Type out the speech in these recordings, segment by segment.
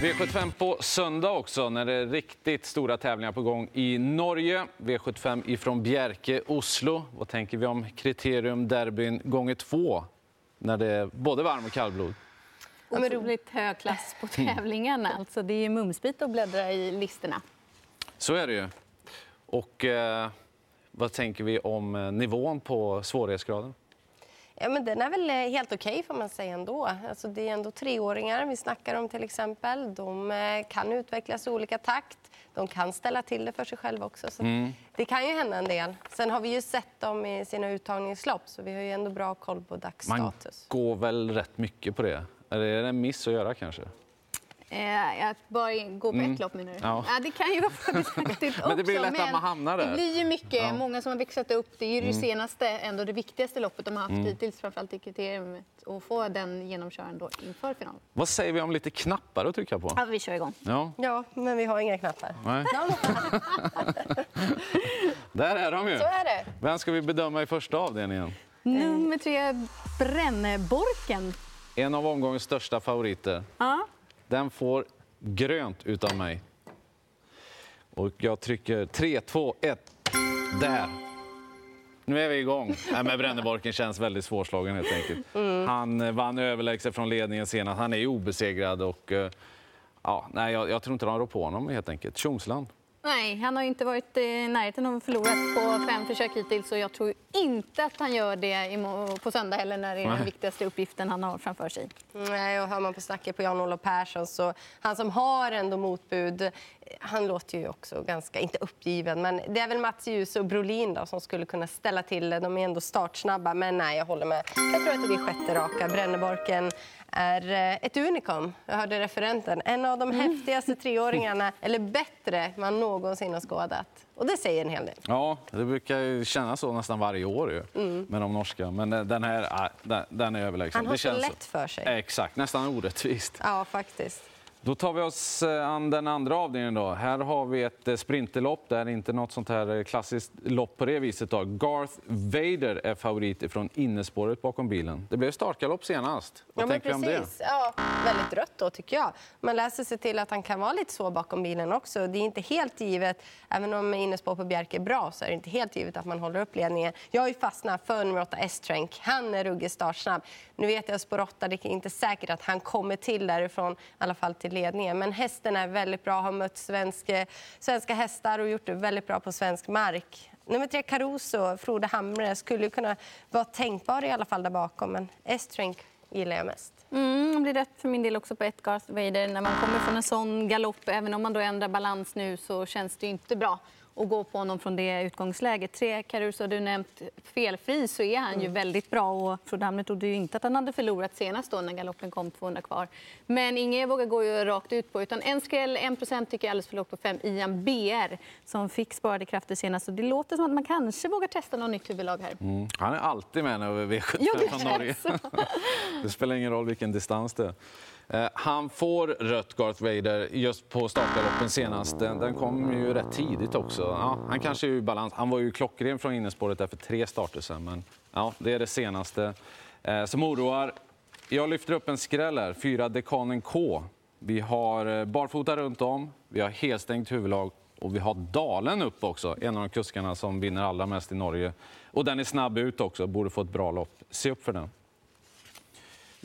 V75 på söndag också när det är riktigt stora tävlingar på gång i Norge. V75 ifrån Bjerke, Oslo. Vad tänker vi om kriterium derbyn gånger två när det är både varm och kallblod? Ja, men roligt hög klass på tävlingarna. Alltså, det är mumsbit att bläddra i listorna. Så är det ju. Och eh, vad tänker vi om eh, nivån på svårighetsgraden? Ja, men den är väl eh, helt okej okay, får man säga ändå. Alltså, det är ändå treåringar vi snackar om till exempel. De eh, kan utvecklas i olika takt. De kan ställa till det för sig själva också. Så mm. Det kan ju hända en del. Sen har vi ju sett dem i sina uttagningslopp så vi har ju ändå bra koll på dagsstatus. Man går väl rätt mycket på det? Är det en miss att göra kanske? Eh, att bara gå på mm. ett lopp menar du? Ja. ja. det kan ju vara fördelaktigt Men det blir lätt att man hamnar där. Det blir ju mycket. Ja. Många som har växlat upp. Det är ju det mm. senaste, ändå det viktigaste loppet de har haft mm. hittills, framförallt i kriteriet. Och få den genomköraren då inför finalen. Vad säger vi om lite knappar att trycka på? Ja, vi kör igång. Ja, ja men vi har inga knappar. Nej. där är de ju. Så är det. Vem ska vi bedöma i första avdelningen? Nummer tre, Brännborken. En av omgångens största favoriter. Ja. Den får grönt utav mig. Och jag trycker 3, 2, 1. Där! Nu är vi igång. Nej, men Bränneborken känns väldigt svårslagen helt enkelt. Mm. Han vann överlägset från ledningen senast. Han är obesegrad och eh, ja, nej, jag, jag tror inte de rår på honom helt enkelt. Tjomsland. Nej, han har inte varit i närheten av att förlora på fem försök hittills. Så jag tror inte att han gör det på söndag heller när det är den viktigaste uppgiften han har framför sig. Nej, och hör man på snacket på Jan-Olof Persson så han som har ändå motbud, han låter ju också ganska, inte uppgiven, men det är väl Mats Djuse och Brolin då, som skulle kunna ställa till det. De är ändå startsnabba, men nej, jag håller med. Jag tror att det blir sjätte raka. Bränneborken är eh, ett unikum. Jag hörde referenten. En av de mm. häftigaste treåringarna, eller bättre, man någonsin har skådat. Och det säger en hel del. Ja, det brukar kännas så nästan varje år ju, mm. med de norska. Men eh, den här, den är överlägsen. Han har det så lätt för sig. Exakt, nästan orättvist. Ja, faktiskt. Då tar vi oss eh, an den andra avdelningen. Då. Här har vi ett eh, sprinterlopp. Det är inte något sånt här eh, klassiskt lopp på det viset. Då. Garth Vader är favorit från innespåret bakom bilen. Det blev startgalopp senast. Vad ja, tänker vi om det? Ja, väldigt rött då, tycker jag. Man läser sig till att han kan vara lite så bakom bilen också. Det är inte helt givet, även om innespår på Bjerke är bra, så är det inte helt givet att man håller upp ledningen. Jag har ju fastnat för nummer 8 S-Trank. Han är ruggigt startsnabb. Nu vet jag spår 8, det är inte säkert att han kommer till därifrån, i alla fall till ledningen. Men hästen är väldigt bra, har mött svenska, eh, svenska hästar och gjort det väldigt bra på svensk mark. Nummer tre, Caruso, Frode Hamre, skulle kunna vara tänkbar i alla fall där bakom. Men Estring gillar jag mest. Mm, det blir rätt för min del också på ett Garth Vader. När man kommer från en sån galopp, även om man då ändrar balans nu, så känns det inte bra och gå på honom från det utgångsläget. Tre Caruso, du nämnt felfri, så är han mm. ju väldigt bra. Och Frodamne trodde ju inte att han hade förlorat senast då när galoppen kom 200 kvar. Men ingen vågar gå ju rakt ut på. Utan en skräll, 1 tycker jag alldeles för lågt på fem. Ian BR som fick sparade krafter senast. Så det låter som att man kanske vågar testa något nytt huvudlag här. Mm. Han är alltid med över V75 ja, från Norge. det spelar ingen roll vilken distans det är. Eh, han får rött, Garth Vader, just på startgaloppen senast. Den, den kom ju rätt tidigt också. Ja, han kanske är ur balans. Han var ju klockren från innespåret där för tre starter sen, men ja, det är det senaste eh, som oroar. Jag lyfter upp en skräll här, fyra Dekanen K. Vi har eh, barfota runt om, vi har helstängt huvudlag och vi har Dalen upp också, en av de kuskarna som vinner allra mest i Norge. Och den är snabb ut också, borde få ett bra lopp. Se upp för den.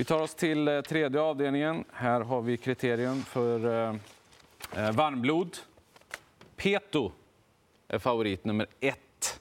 Vi tar oss till eh, tredje avdelningen. Här har vi kriterium för eh, eh varmblod. Peto är favorit nummer ett.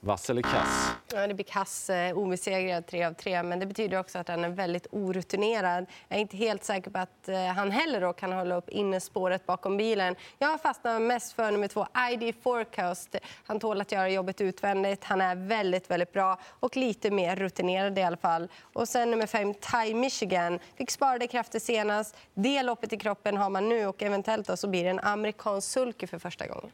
Vass eller kass? Ja, det blir kass, eh, obesegrad, tre av tre. Men det betyder också att han är väldigt orutinerad. Jag är inte helt säker på att eh, han heller då kan hålla upp innespåret bakom bilen. Jag fastnar mest för nummer två, ID Forecast. Han tål att göra jobbet utvändigt. Han är väldigt, väldigt bra och lite mer rutinerad i alla fall. Och sen nummer fem, Thai Michigan. Fick sparade krafter senast. Det loppet i kroppen har man nu och eventuellt då så blir det en amerikansk sulky för första gången.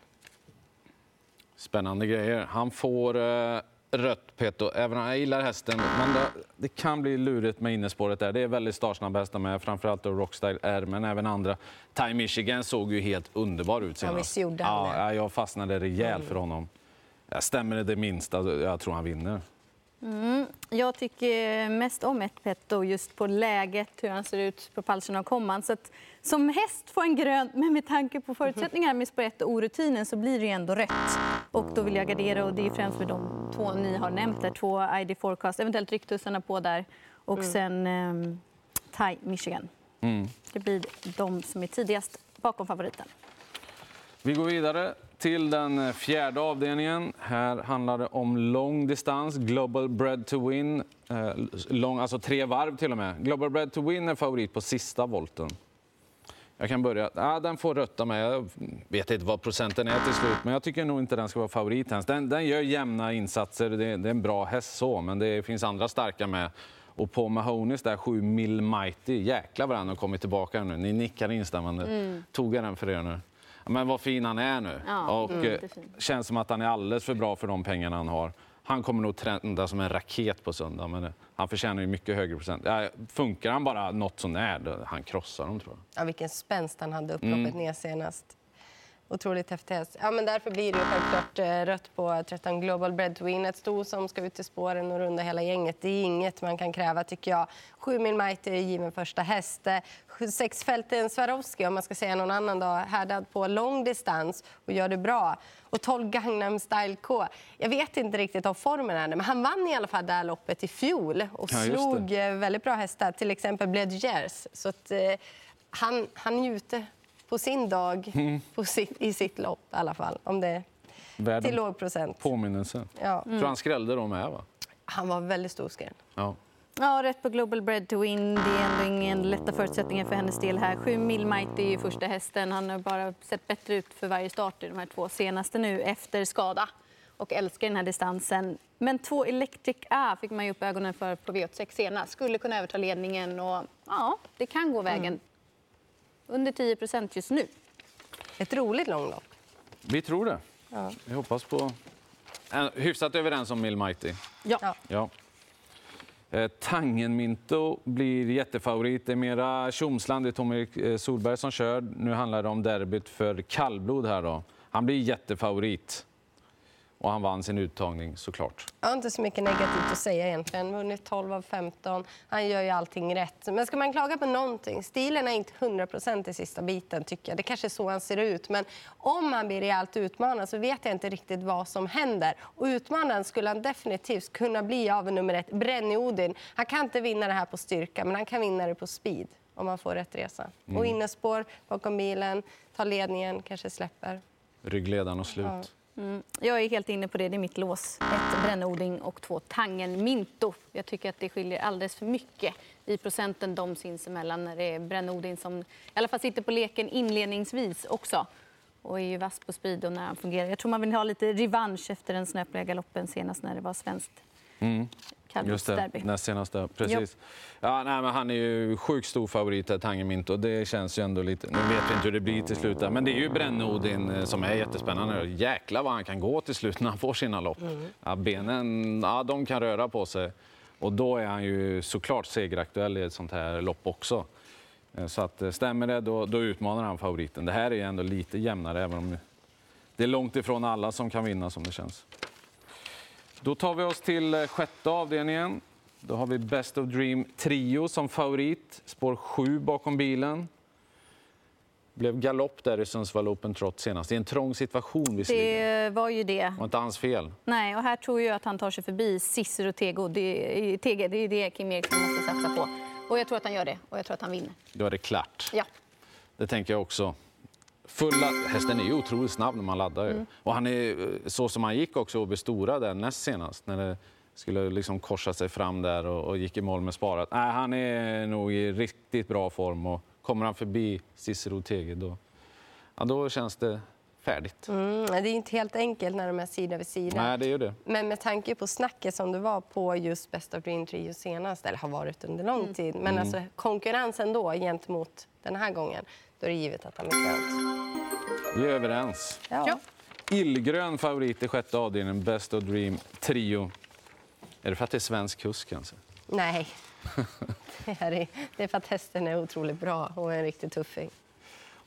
Spännande grejer. Han får eh, rött, Peto. Även om jag gillar hästen. Men det, det, kan bli lurigt med innespåret där. Det är väldigt startsnabba hästar med. Framförallt då Rockstyle R, men även andra. Time Michigan såg ju helt underbar ut senast. Ja, ja, jag fastnade rejält mm. för honom. Jag stämmer det minsta. Jag tror han vinner. Mm, jag tycker mest om ett Petto just på läget, hur han ser ut på palsen och komman. Så att, som häst får en grön, men med tanke på förutsättningarna med spår 1 och orutinen så blir det ju ändå rött. Och då vill jag gardera och det är främst med de två ni har nämnt där. Två ID Forecast, eventuellt ryktussarna på där och mm. sen um, Thai Michigan. Mm. Det blir de som är tidigast bakom favoriten. Vi går vidare till den fjärde avdelningen. Här handlar det om lång distans, Global Bread to Win. Eh, lång, alltså tre varv till och med. Global Bread to Win är favorit på sista volten. Jag kan börja. Ja, den får rötta med. Jag vet inte vad procenten är till slut, men jag tycker nog inte den ska vara favorit ens. Den, den gör jämna insatser. Det, det, är en bra häst så, men det finns andra starka med. Och på Mahonis där 7 Mill Mighty, jäklar vad han har kommit tillbaka nu. Ni nickar instämmande. Mm. Tog jag den för er nu? Men vad fin han är nu. Ja, och mm, känns som att han är alldeles för bra för de pengarna han har. Han kommer nog trenda som en raket på söndag, men han förtjänar ju mycket högre procent. Funkar han bara något sånär, han krossar dem tror jag. Ja, vilken spänst han hade upploppet mm. ner senast. Otroligt häftig häst. Ja, men därför blir det självklart eh, rött på 13 Global Bread to Win. Ett sto som ska ut i spåren och runda hela gänget. Det är inget man kan kräva tycker jag. 7 mil Mighty är given första häst. Sexfälten Swarovski, om man ska säga någon annan dag, härdad på lång distans och gör det bra. Och 12 Gangnam Style K. Jag vet inte riktigt av formen är men han vann i alla fall det här loppet i fjol och ja, slog eh, väldigt bra hästar, till exempel Bledgers. Så att, eh, han, han njuter på sin dag mm. på sitt, i sitt lopp i alla fall. Om det Världen till låg procent. Påminnelse. Ja. Mm. tror han skrällde då med, va? Han var väldigt stor skräll. Ja. Ja, rätt på Global Bread to Win. Det är ändå ingen lätta förutsättningar för hennes del här. 7 mil Mighty är ju första hästen. Han har bara sett bättre ut för varje start i de här två senaste nu efter skada och älskar den här distansen. Men två Electric A fick man ju upp ögonen för på V86 senast. Skulle kunna överta ledningen och ja, det kan gå vägen. Mm under 10 procent just nu. Ett roligt långlopp. Vi tror det. Ja. Vi hoppas på... Hyfsat överens om Mill Mighty. Ja. ja. Eh, Tangenminto blir jättefavorit. Det är mera Tjomsland, det är Tommy eh, Solberg som kör. Nu handlar det om derbyt för kallblod här då. Han blir jättefavorit. Och han vann sin uttagning såklart. Jag har inte så mycket negativt att säga egentligen. Vunnit 12 av 15. Han gör ju allting rätt. Men ska man klaga på någonting? Stilen är inte 100% i sista biten tycker jag. Det kanske är så han ser ut. Men om han blir rejält utmanad så vet jag inte riktigt vad som händer. Och utmanaren skulle han definitivt kunna bli av nummer ett, Brenny Odin. Han kan inte vinna det här på styrka, men han kan vinna det på speed om man får rätt resa. Mm. Och innespår bakom bilen, tar ledningen, kanske släpper. Ryggledaren och slut. Ja. Mm. Jag är helt inne på det. Det är mitt lås. Ett brännodling och två Tangen Minto. Jag tycker att det skiljer alldeles för mycket i procenten de sinsemellan när det är brännodling som i alla fall sitter på leken inledningsvis också och är ju vass på speed och när han fungerar. Jag tror man vill ha lite revansch efter den snöpliga galoppen senast när det var svenskt. Mm. Just det, näst senaste. Precis. Ja, nej, men han är ju sjukt stor favorit, här, Tangemint, och det känns ju ändå lite... Nu vet vi inte hur det blir till slut, men det är ju Brännodin eh, som är jättespännande. Jäklar vad han kan gå till slut när han får sina lopp. Mm. Ja, benen, ja, de kan röra på sig. Och då är han ju såklart segeraktuell i ett sånt här lopp också. Eh, så att, eh, stämmer det, då, då utmanar han favoriten. Det här är ändå lite jämnare, även om det är långt ifrån alla som kan vinna som det känns. Då tar vi oss till eh, sjätte avdelningen. Då har vi Best of Dream Trio som favorit. Spår 7 bakom bilen. Blev galopp där i Sundsvall Open Trot senast. I en trång situation visserligen. Det var ju det. var inte hans fel. Nej, och här tror jag att han tar sig förbi Cicero Tego. Det, Tege. Det är det Kim Eriksson måste satsa på. Och jag tror att han gör det. Och jag tror att han vinner. Då är det klart. Ja. Det tänker jag också. Fulla, hästen är ju otroligt snabb när man laddar. Mm. Och han är så som han gick också och bestora där näst senast. När det skulle liksom korsa sig fram där och, och gick i mål med sparat. Nej, han är nog i riktigt bra form och kommer han förbi Cicero Tege då, ja, då känns det färdigt. Mm, det är inte helt enkelt när de är sida vid sida. Nej, det är det. Men med tanke på snacket som det var på just Best of Dream Trio senast, eller har varit under lång mm. tid, men mm. alltså konkurrensen då gentemot den här gången, då är det givet att han är grönt. Vi är överens. Ja. Illgrön favorit i sjätte avdelningen, Best of Dream Trio. Är det för att det är svensk kusk kanske? Nej, det är för att hästen är otroligt bra och en riktig tuffing.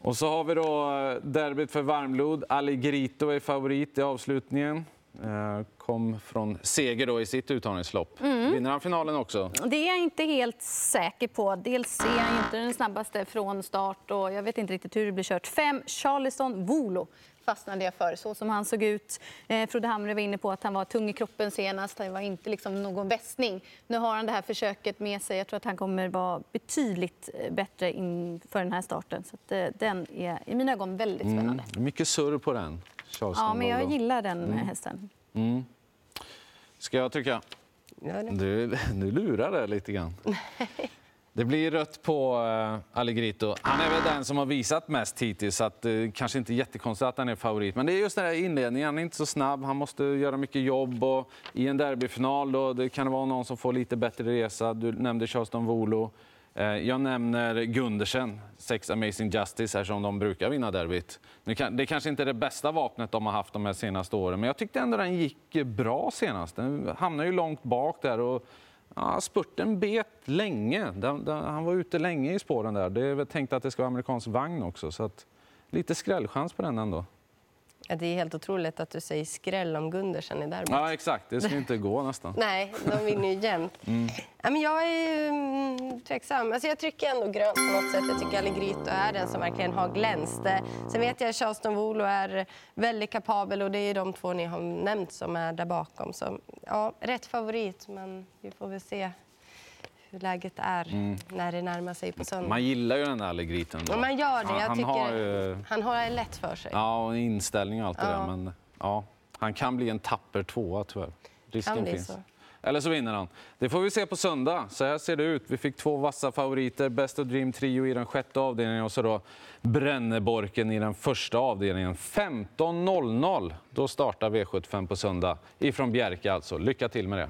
Och så har vi då eh, derbyt för varmblod. Alligrito är favorit i avslutningen. Eh, kom från seger då i sitt uttagningslopp. Mm. Vinner han finalen också? Det är jag inte helt säker på. Dels är han inte den snabbaste från start och jag vet inte riktigt hur det blir kört. Fem, Charleston Volo fastnade jag för, så som han såg ut. Eh, Frode Hamre var inne på att han var tung i kroppen senast. Det var inte liksom någon västning. Nu har han det här försöket med sig. Jag tror att han kommer vara betydligt eh, bättre inför den här starten. Så att, eh, den är i mina ögon väldigt mm. spännande. Mm. Mycket surr på den. Ja, men jag gillar den mm. hästen. Mm. Ska jag trycka? Du, du lurar det lite grann. Det blir rött på uh, Allegritto. Han är väl den som har visat mest hittills, så att, uh, kanske inte jättekonstigt att han är favorit. Men det är just den här inledningen, han är inte så snabb, han måste göra mycket jobb. Och I en derbyfinal då, det kan det vara någon som får lite bättre resa. Du nämnde Charleston Volo. Eh, jag nämner Gundersen, Sex Amazing Justice, som de brukar vinna derbyt. Det kanske inte är det bästa vapnet de har haft de här senaste åren, men jag tyckte ändå den gick bra senast. Den hamnade ju långt bak där. Och Ja, spurten bet länge. Den, den, han var ute länge i spåren där. Det är väl tänkt att det ska vara amerikansk vagn också. Så att, lite skrällchans på den ändå. Ja, det är helt otroligt att du säger skräll om Gundersen i derbyt. Ja, exakt. Det ska inte gå nästan. Nej, de vinner ju jämt. Mm. Ja, men jag är mm, tveksam. Alltså, jag trycker ändå grönt på något sätt. Jag tycker Allegritto är den som verkligen har glänst. Sen vet jag att Charleston Volo är väldigt kapabel och det är de två ni har nämnt som är där bakom. Så, ja, rätt favorit, men vi får väl se hur läget är mm. när det närmar sig på söndag. Man gillar ju den där Allegriten. Ja, man gör det. Han, tycker har ju... han har lätt för sig. Ja, och inställning och allt ja. det där. Men ja, han kan bli en tapper tvåa tyvärr. Risken finns. Så. Eller så vinner han. Det får vi se på söndag. Så här ser det ut. Vi fick två vassa favoriter. Best of Dream Trio i den sjätte avdelningen och så då Bränneborken i den första avdelningen. 15.00. Då startar V75 på söndag. Ifrån Bjerke alltså. Lycka till med det.